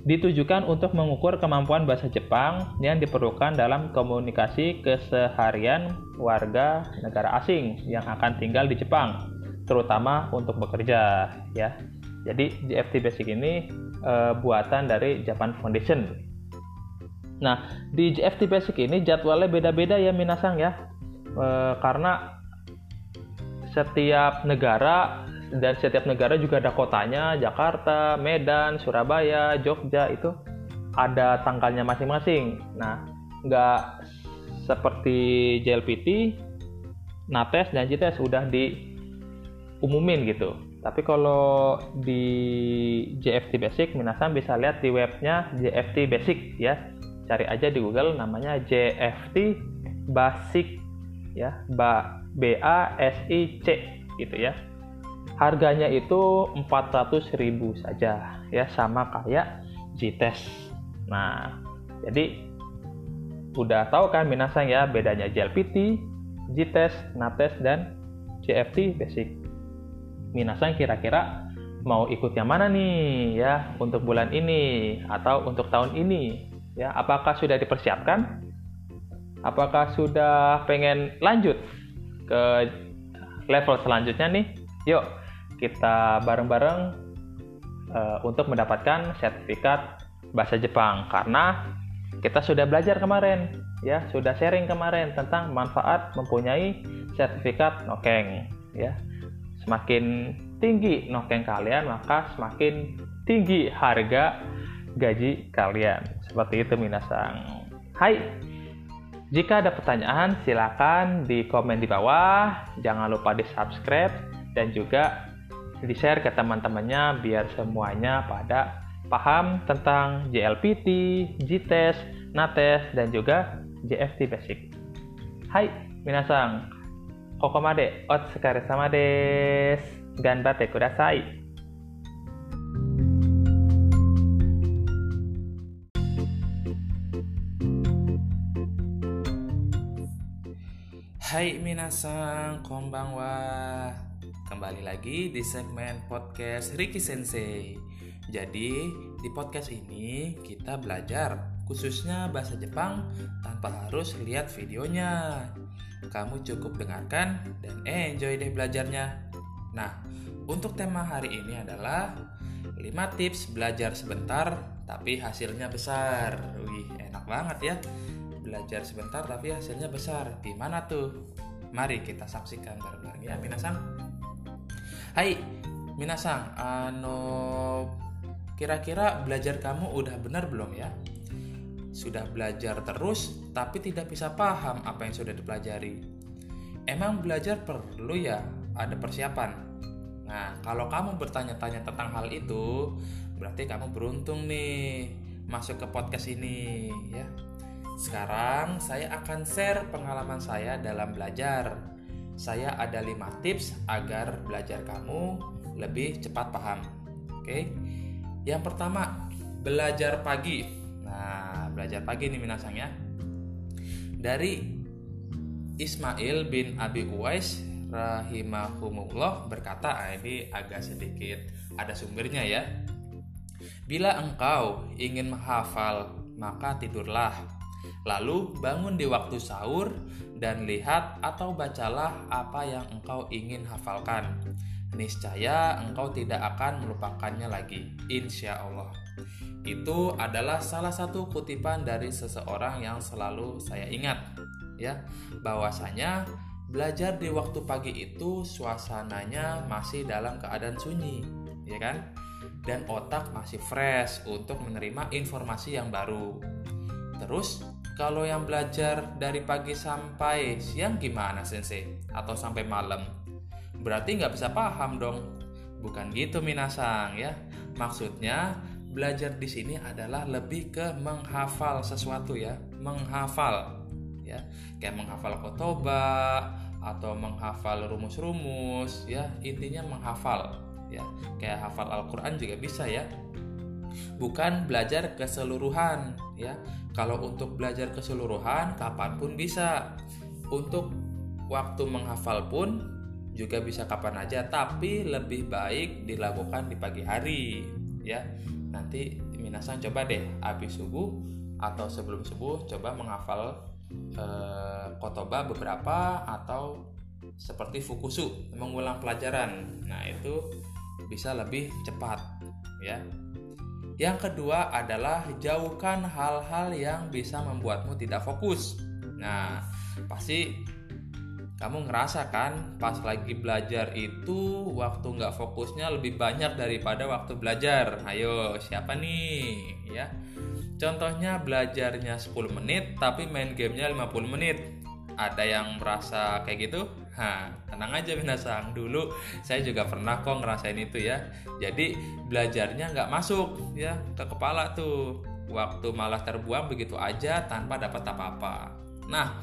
ditujukan untuk mengukur kemampuan bahasa Jepang yang diperlukan dalam komunikasi keseharian warga negara asing yang akan tinggal di Jepang terutama untuk bekerja ya jadi GFT Basic ini uh, buatan dari Japan Foundation. Nah, di GFT Basic ini jadwalnya beda-beda ya Minasang ya. Uh, karena setiap negara dan setiap negara juga ada kotanya, Jakarta, Medan, Surabaya, Jogja itu ada tanggalnya masing-masing. Nah, nggak seperti JLPT, NATES dan JTS sudah diumumin gitu. Tapi kalau di JFT Basic, minasan bisa lihat di webnya JFT Basic ya. Cari aja di Google namanya JFT Basic ya, B A S I C gitu ya. Harganya itu 400.000 saja ya, sama kayak G-Test. Nah, jadi udah tahu kan minasang ya bedanya JLPT, G-Test, NATES dan JFT Basic. Minasan kira-kira mau ikut yang mana nih ya untuk bulan ini atau untuk tahun ini ya? Apakah sudah dipersiapkan? Apakah sudah pengen lanjut ke level selanjutnya nih? Yuk kita bareng-bareng uh, untuk mendapatkan sertifikat bahasa Jepang. Karena kita sudah belajar kemarin ya sudah sharing kemarin tentang manfaat mempunyai sertifikat nokeng ya Semakin tinggi nokeng kalian, maka semakin tinggi harga gaji kalian. Seperti itu minasang. Hai, jika ada pertanyaan silakan di komen di bawah. Jangan lupa di subscribe dan juga di share ke teman-temannya biar semuanya pada paham tentang JLPT, JTEST, NATES, dan juga JFT Basic. Hai, minasang. ここまでお疲れ様です。頑張ってください。Hai minasang, konbanwa. Kembali lagi di segmen podcast Ricky Sensei. Jadi, di podcast ini kita belajar khususnya bahasa Jepang tanpa harus lihat videonya kamu cukup dengarkan dan enjoy deh belajarnya. Nah, untuk tema hari ini adalah 5 tips belajar sebentar tapi hasilnya besar. Wih, enak banget ya. Belajar sebentar tapi hasilnya besar. Gimana tuh? Mari kita saksikan bareng-bareng ya, Minasang. Hai, Minasang, ano kira-kira belajar kamu udah benar belum ya? Sudah belajar terus, tapi tidak bisa paham apa yang sudah dipelajari. Emang belajar perlu ya ada persiapan? Nah, kalau kamu bertanya-tanya tentang hal itu, berarti kamu beruntung nih masuk ke podcast ini ya. Sekarang saya akan share pengalaman saya dalam belajar. Saya ada 5 tips agar belajar kamu lebih cepat paham. Oke. Yang pertama, belajar pagi. Nah, belajar pagi nih minasang ya. Dari Ismail bin Abi Uwais rahimahumullah berkata, ah, ini agak sedikit ada sumbernya ya. Bila engkau ingin menghafal, maka tidurlah. Lalu bangun di waktu sahur dan lihat atau bacalah apa yang engkau ingin hafalkan. Niscaya engkau tidak akan melupakannya lagi, insya Allah. Itu adalah salah satu kutipan dari seseorang yang selalu saya ingat ya, bahwasanya belajar di waktu pagi itu suasananya masih dalam keadaan sunyi, ya kan? dan otak masih fresh untuk menerima informasi yang baru. Terus, kalau yang belajar dari pagi sampai siang gimana sensei? Atau sampai malam? Berarti nggak bisa paham dong. Bukan gitu Minasang ya. Maksudnya belajar di sini adalah lebih ke menghafal sesuatu ya, menghafal ya, kayak menghafal kotoba atau menghafal rumus-rumus ya, intinya menghafal ya. Kayak hafal Al-Qur'an juga bisa ya. Bukan belajar keseluruhan ya. Kalau untuk belajar keseluruhan kapan pun bisa. Untuk waktu menghafal pun juga bisa kapan aja, tapi lebih baik dilakukan di pagi hari ya. Nanti minasan coba deh habis subuh atau sebelum subuh coba menghafal eh, kotoba beberapa atau seperti fukusu mengulang pelajaran. Nah itu bisa lebih cepat ya. Yang kedua adalah jauhkan hal-hal yang bisa membuatmu tidak fokus. Nah pasti kamu ngerasa kan pas lagi belajar itu waktu nggak fokusnya lebih banyak daripada waktu belajar. Ayo siapa nih? Ya. Contohnya belajarnya 10 menit tapi main gamenya 50 menit. Ada yang merasa kayak gitu? Hah, tenang aja binasang. Dulu saya juga pernah kok ngerasain itu ya. Jadi belajarnya nggak masuk ya ke kepala tuh. Waktu malah terbuang begitu aja tanpa dapat apa-apa. Nah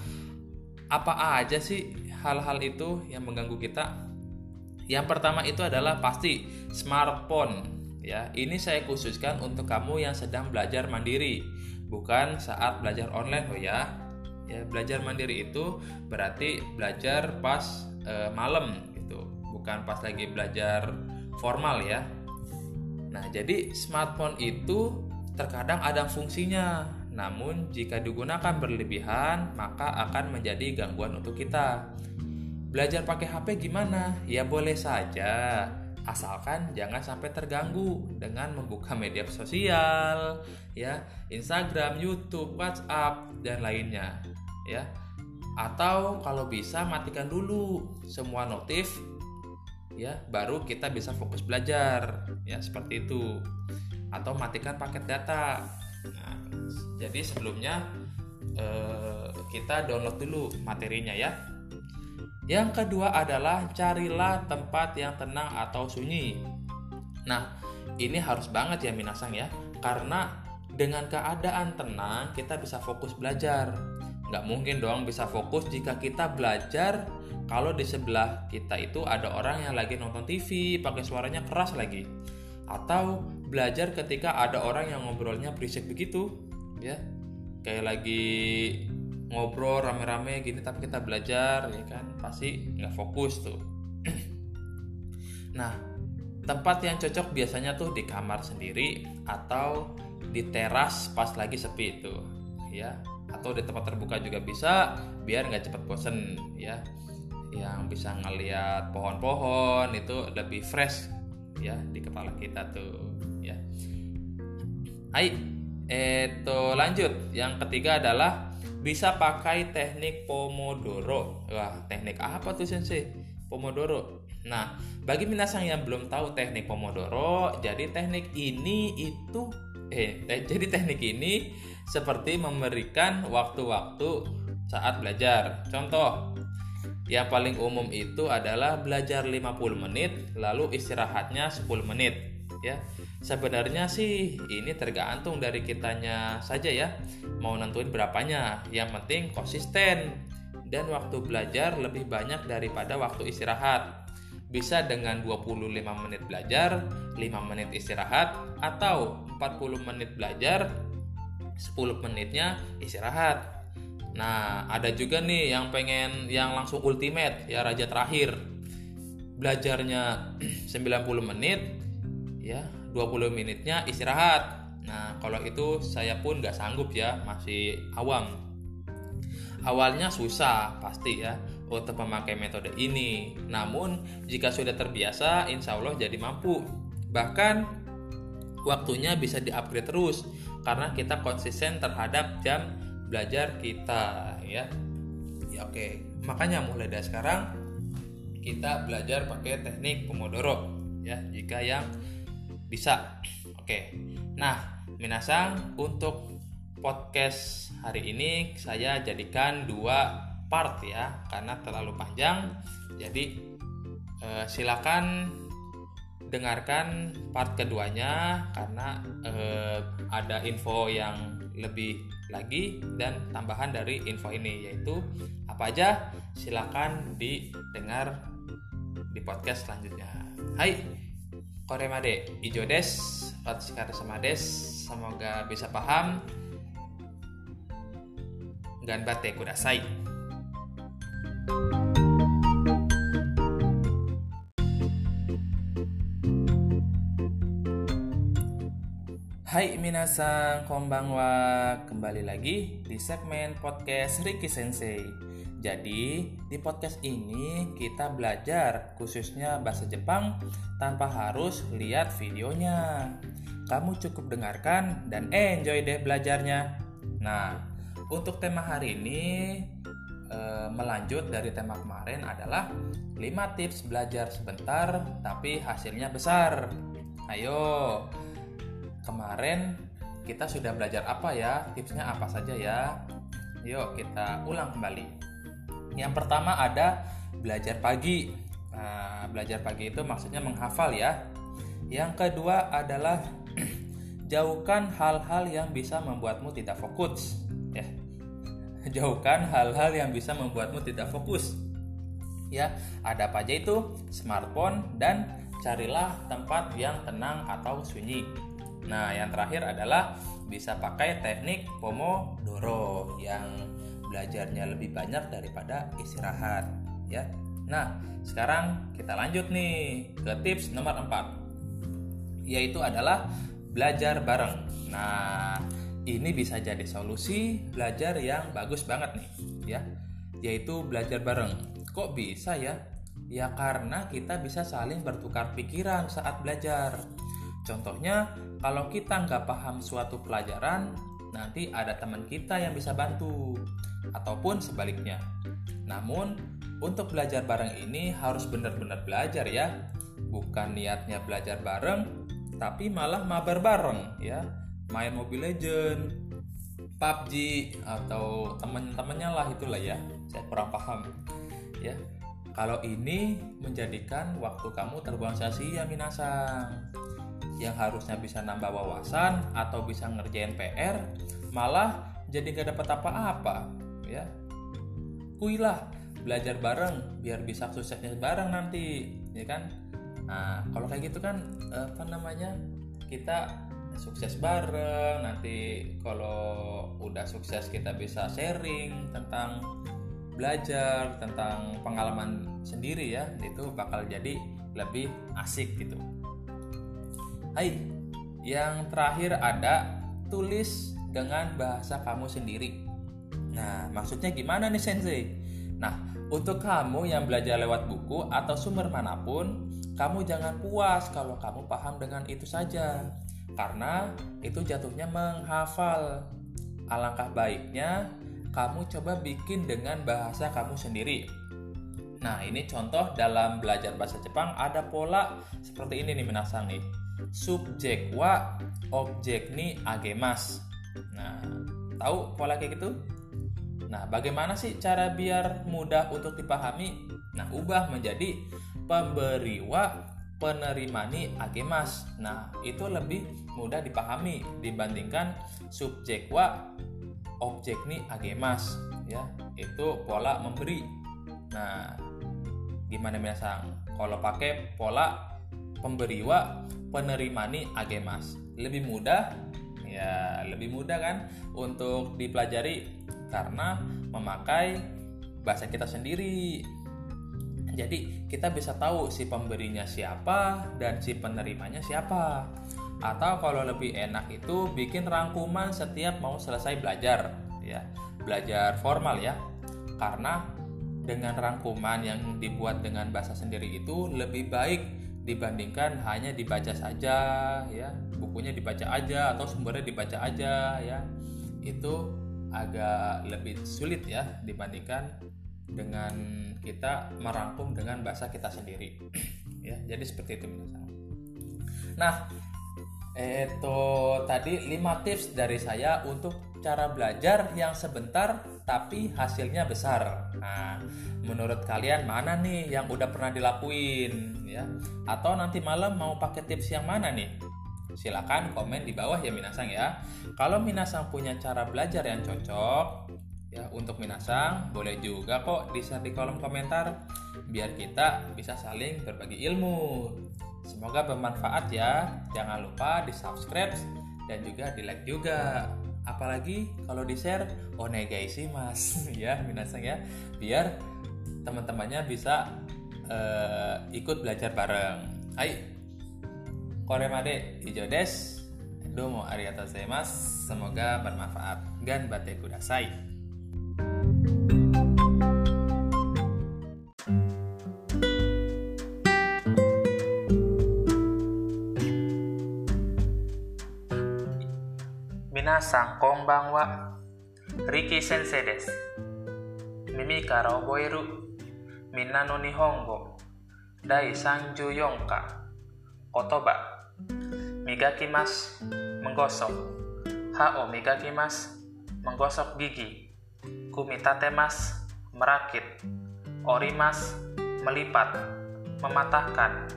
apa aja sih hal-hal itu yang mengganggu kita? Yang pertama itu adalah pasti smartphone ya. Ini saya khususkan untuk kamu yang sedang belajar mandiri, bukan saat belajar online oh ya. Ya, belajar mandiri itu berarti belajar pas e, malam gitu, bukan pas lagi belajar formal ya. Nah, jadi smartphone itu terkadang ada fungsinya, namun jika digunakan berlebihan, maka akan menjadi gangguan untuk kita. Belajar pakai HP gimana? Ya boleh saja, asalkan jangan sampai terganggu dengan membuka media sosial, ya, Instagram, YouTube, WhatsApp dan lainnya, ya. Atau kalau bisa matikan dulu semua notif ya, baru kita bisa fokus belajar, ya seperti itu. Atau matikan paket data. Nah, jadi sebelumnya eh, kita download dulu materinya ya yang kedua adalah carilah tempat yang tenang atau sunyi. Nah, ini harus banget ya Minasang ya, karena dengan keadaan tenang kita bisa fokus belajar. Nggak mungkin dong bisa fokus jika kita belajar kalau di sebelah kita itu ada orang yang lagi nonton TV pakai suaranya keras lagi. Atau belajar ketika ada orang yang ngobrolnya berisik begitu, ya. Kayak lagi ngobrol rame-rame gini tapi kita belajar ya kan. Pasti nggak fokus tuh. Nah tempat yang cocok biasanya tuh di kamar sendiri atau di teras pas lagi sepi itu ya. Atau di tempat terbuka juga bisa biar nggak cepat bosen ya. Yang bisa ngeliat pohon-pohon itu lebih fresh ya di kepala kita tuh ya Hai, itu lanjut. Yang ketiga adalah bisa pakai teknik Pomodoro. Wah, teknik apa tuh Sensei? Pomodoro. Nah, bagi minasang yang belum tahu teknik Pomodoro, jadi teknik ini itu eh te jadi teknik ini seperti memberikan waktu-waktu saat belajar. Contoh, yang paling umum itu adalah belajar 50 menit lalu istirahatnya 10 menit, ya. Sebenarnya sih ini tergantung dari kitanya saja ya. Mau nentuin berapanya yang penting konsisten dan waktu belajar lebih banyak daripada waktu istirahat. Bisa dengan 25 menit belajar 5 menit istirahat atau 40 menit belajar 10 menitnya istirahat Nah, ada juga nih yang pengen yang langsung ultimate ya raja terakhir. Belajarnya 90 menit ya 20 menitnya istirahat. Nah, kalau itu saya pun nggak sanggup ya, masih awam. Awalnya susah pasti ya untuk memakai metode ini. Namun, jika sudah terbiasa, insya Allah jadi mampu. Bahkan, waktunya bisa di-upgrade terus karena kita konsisten terhadap jam belajar kita ya. Ya oke, makanya mulai dari sekarang kita belajar pakai teknik Pomodoro ya. Jika yang bisa. Oke. Nah, minasang untuk podcast hari ini saya jadikan dua part ya karena terlalu panjang. Jadi eh, silakan dengarkan part keduanya karena eh, ada info yang lebih lagi dan tambahan dari info ini yaitu apa aja silakan didengar di podcast selanjutnya. Hai, Koremade, Ijo des, Ratsikara Samades, semoga bisa paham. Ganbate kudasai. Hai minasang konbanwa, kembali lagi di segmen podcast Ricky Sensei. Jadi, di podcast ini kita belajar khususnya bahasa Jepang tanpa harus lihat videonya. Kamu cukup dengarkan dan enjoy deh belajarnya. Nah, untuk tema hari ini eh, melanjut dari tema kemarin adalah 5 tips belajar sebentar tapi hasilnya besar. Ayo, kemarin kita sudah belajar apa ya? Tipsnya apa saja ya? Yuk kita ulang kembali. Yang pertama ada belajar pagi. Nah, belajar pagi itu maksudnya menghafal ya. Yang kedua adalah jauhkan hal-hal yang bisa membuatmu tidak fokus. Ya, jauhkan hal-hal yang bisa membuatmu tidak fokus. Ya, ada apa aja itu? Smartphone dan carilah tempat yang tenang atau sunyi. Nah, yang terakhir adalah bisa pakai teknik Pomodoro yang belajarnya lebih banyak daripada istirahat, ya. Nah, sekarang kita lanjut nih ke tips nomor 4 yaitu adalah belajar bareng. Nah, ini bisa jadi solusi belajar yang bagus banget nih, ya. Yaitu belajar bareng. Kok bisa ya? Ya karena kita bisa saling bertukar pikiran saat belajar. Contohnya, kalau kita nggak paham suatu pelajaran, nanti ada teman kita yang bisa bantu, ataupun sebaliknya. Namun, untuk belajar bareng ini harus benar-benar belajar ya, bukan niatnya belajar bareng, tapi malah mabar bareng ya, main Mobile Legend, PUBG atau teman-temannya lah itulah ya, saya kurang paham ya. Kalau ini menjadikan waktu kamu terbuang sia-sia minasang yang harusnya bisa nambah wawasan atau bisa ngerjain PR malah jadi gak dapat apa-apa ya. Kuilah belajar bareng biar bisa suksesnya bareng nanti ya kan? Nah kalau kayak gitu kan apa namanya kita sukses bareng nanti kalau udah sukses kita bisa sharing tentang belajar tentang pengalaman sendiri ya itu bakal jadi lebih asik gitu Hai, yang terakhir ada tulis dengan bahasa kamu sendiri. Nah, maksudnya gimana nih Sensei? Nah, untuk kamu yang belajar lewat buku atau sumber mana pun, kamu jangan puas kalau kamu paham dengan itu saja. Karena itu jatuhnya menghafal. Alangkah baiknya kamu coba bikin dengan bahasa kamu sendiri. Nah, ini contoh dalam belajar bahasa Jepang ada pola seperti ini nih menasang nih subjek wa objek ni agemas. Nah, tahu pola kayak gitu? Nah, bagaimana sih cara biar mudah untuk dipahami? Nah, ubah menjadi pemberi wa penerima ni agemas. Nah, itu lebih mudah dipahami dibandingkan subjek wa objek ni agemas ya. Itu pola memberi. Nah, gimana minasang? Kalau pakai pola pemberi wa penerimani agemas lebih mudah ya lebih mudah kan untuk dipelajari karena memakai bahasa kita sendiri. Jadi kita bisa tahu si pemberinya siapa dan si penerimanya siapa. Atau kalau lebih enak itu bikin rangkuman setiap mau selesai belajar ya. Belajar formal ya. Karena dengan rangkuman yang dibuat dengan bahasa sendiri itu lebih baik dibandingkan hanya dibaca saja ya. Bukunya dibaca aja atau sumbernya dibaca aja ya. Itu agak lebih sulit ya dibandingkan dengan kita merangkum dengan bahasa kita sendiri. Ya jadi seperti itu nah Itu tadi 5 tips dari saya untuk cara belajar yang sebentar tapi hasilnya besar. Nah, menurut kalian mana nih yang udah pernah dilakuin ya? Atau nanti malam mau pakai tips yang mana nih? Silakan komen di bawah ya Minasang ya. Kalau Minasang punya cara belajar yang cocok ya untuk Minasang, boleh juga kok di di kolom komentar biar kita bisa saling berbagi ilmu. Semoga bermanfaat ya. Jangan lupa di subscribe dan juga di like juga. Apalagi kalau di share, oh sih mas ya minasang ya. Biar teman-temannya bisa uh, ikut belajar bareng. Hai, koremade ijo des. Domo arigatou gozaimasu. Semoga bermanfaat. Gan bate kudasai. Minasan konbanwa. Riki sensei desu. Mimi kara oboeru Minna no Nihongo. Dai 34 ka. Kotoba. Migakimasu. Menggosok. Gigi. Kumitatemas. Merakit. Orimas. Melipat. Mematahkan.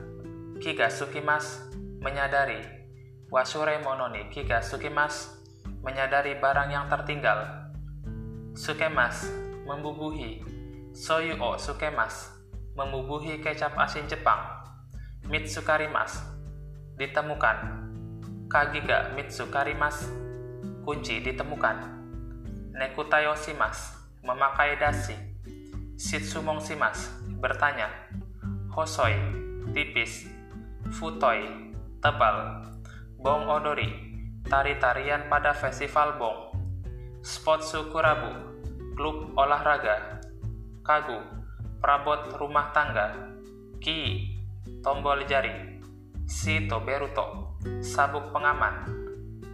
Kigasukimas. Menyadari. Wasure mononi kigasukimas menyadari barang yang tertinggal. Sukemas, membubuhi. Soyu o sukemas, membubuhi kecap asin Jepang. Mitsukarimas, ditemukan. Kagiga mitsukarimas, kunci ditemukan. Nekutayoshimas, memakai dasi. Shitsumongsimas, bertanya. Hosoi, tipis. Futoi, tebal. Bong odori, tari-tarian pada festival Bong, Spot Sukurabu, klub olahraga, Kagu, perabot rumah tangga, Ki, tombol jari, Sito Beruto, sabuk pengaman,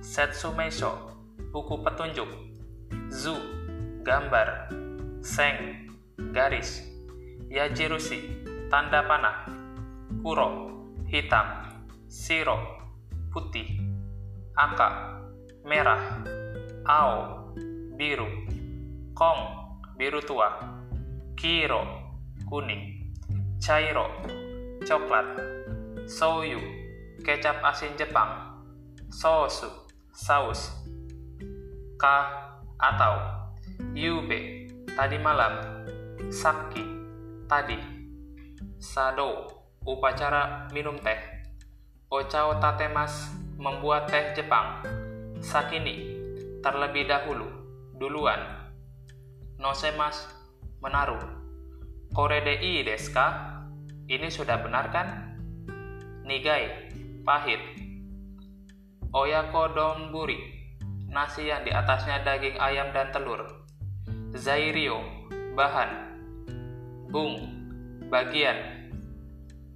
Setsumeisho, buku petunjuk, Zu, gambar, Seng, garis, Yajirushi, tanda panah, Kuro, hitam, Siro, putih, aka, merah, ao, biru, kong, biru tua, kiro, kuning, cairo, coklat, soyu, kecap asin Jepang, sosu, saus, ka, atau, yube, tadi malam, saki, tadi, sado, upacara minum teh, ocao tatemas, membuat teh Jepang. Sakini, terlebih dahulu, duluan. Nosemas, menaruh. Koredei deska, ini sudah benar kan? Nigai, pahit. Oyako donburi, nasi yang di atasnya daging ayam dan telur. Zairio, bahan. Bung, bagian.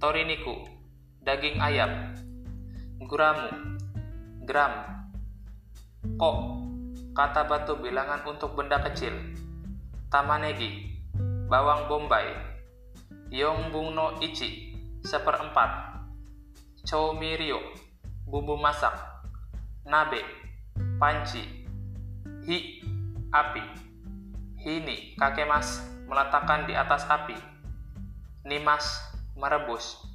Toriniku, daging ayam. Guramu, gram. Kok, kata batu bilangan untuk benda kecil. Tamanegi, bawang bombay. Yongbung no ichi, seperempat. Choumirio, bumbu masak. Nabe, panci. Hi, api. Hini, kakek mas, meletakkan di atas api. Nimas, merebus.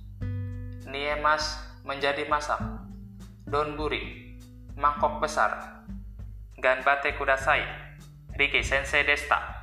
Niemas, menjadi masak. Donburi, mangkok besar. Ganbate kudasai. Riki sensei desta.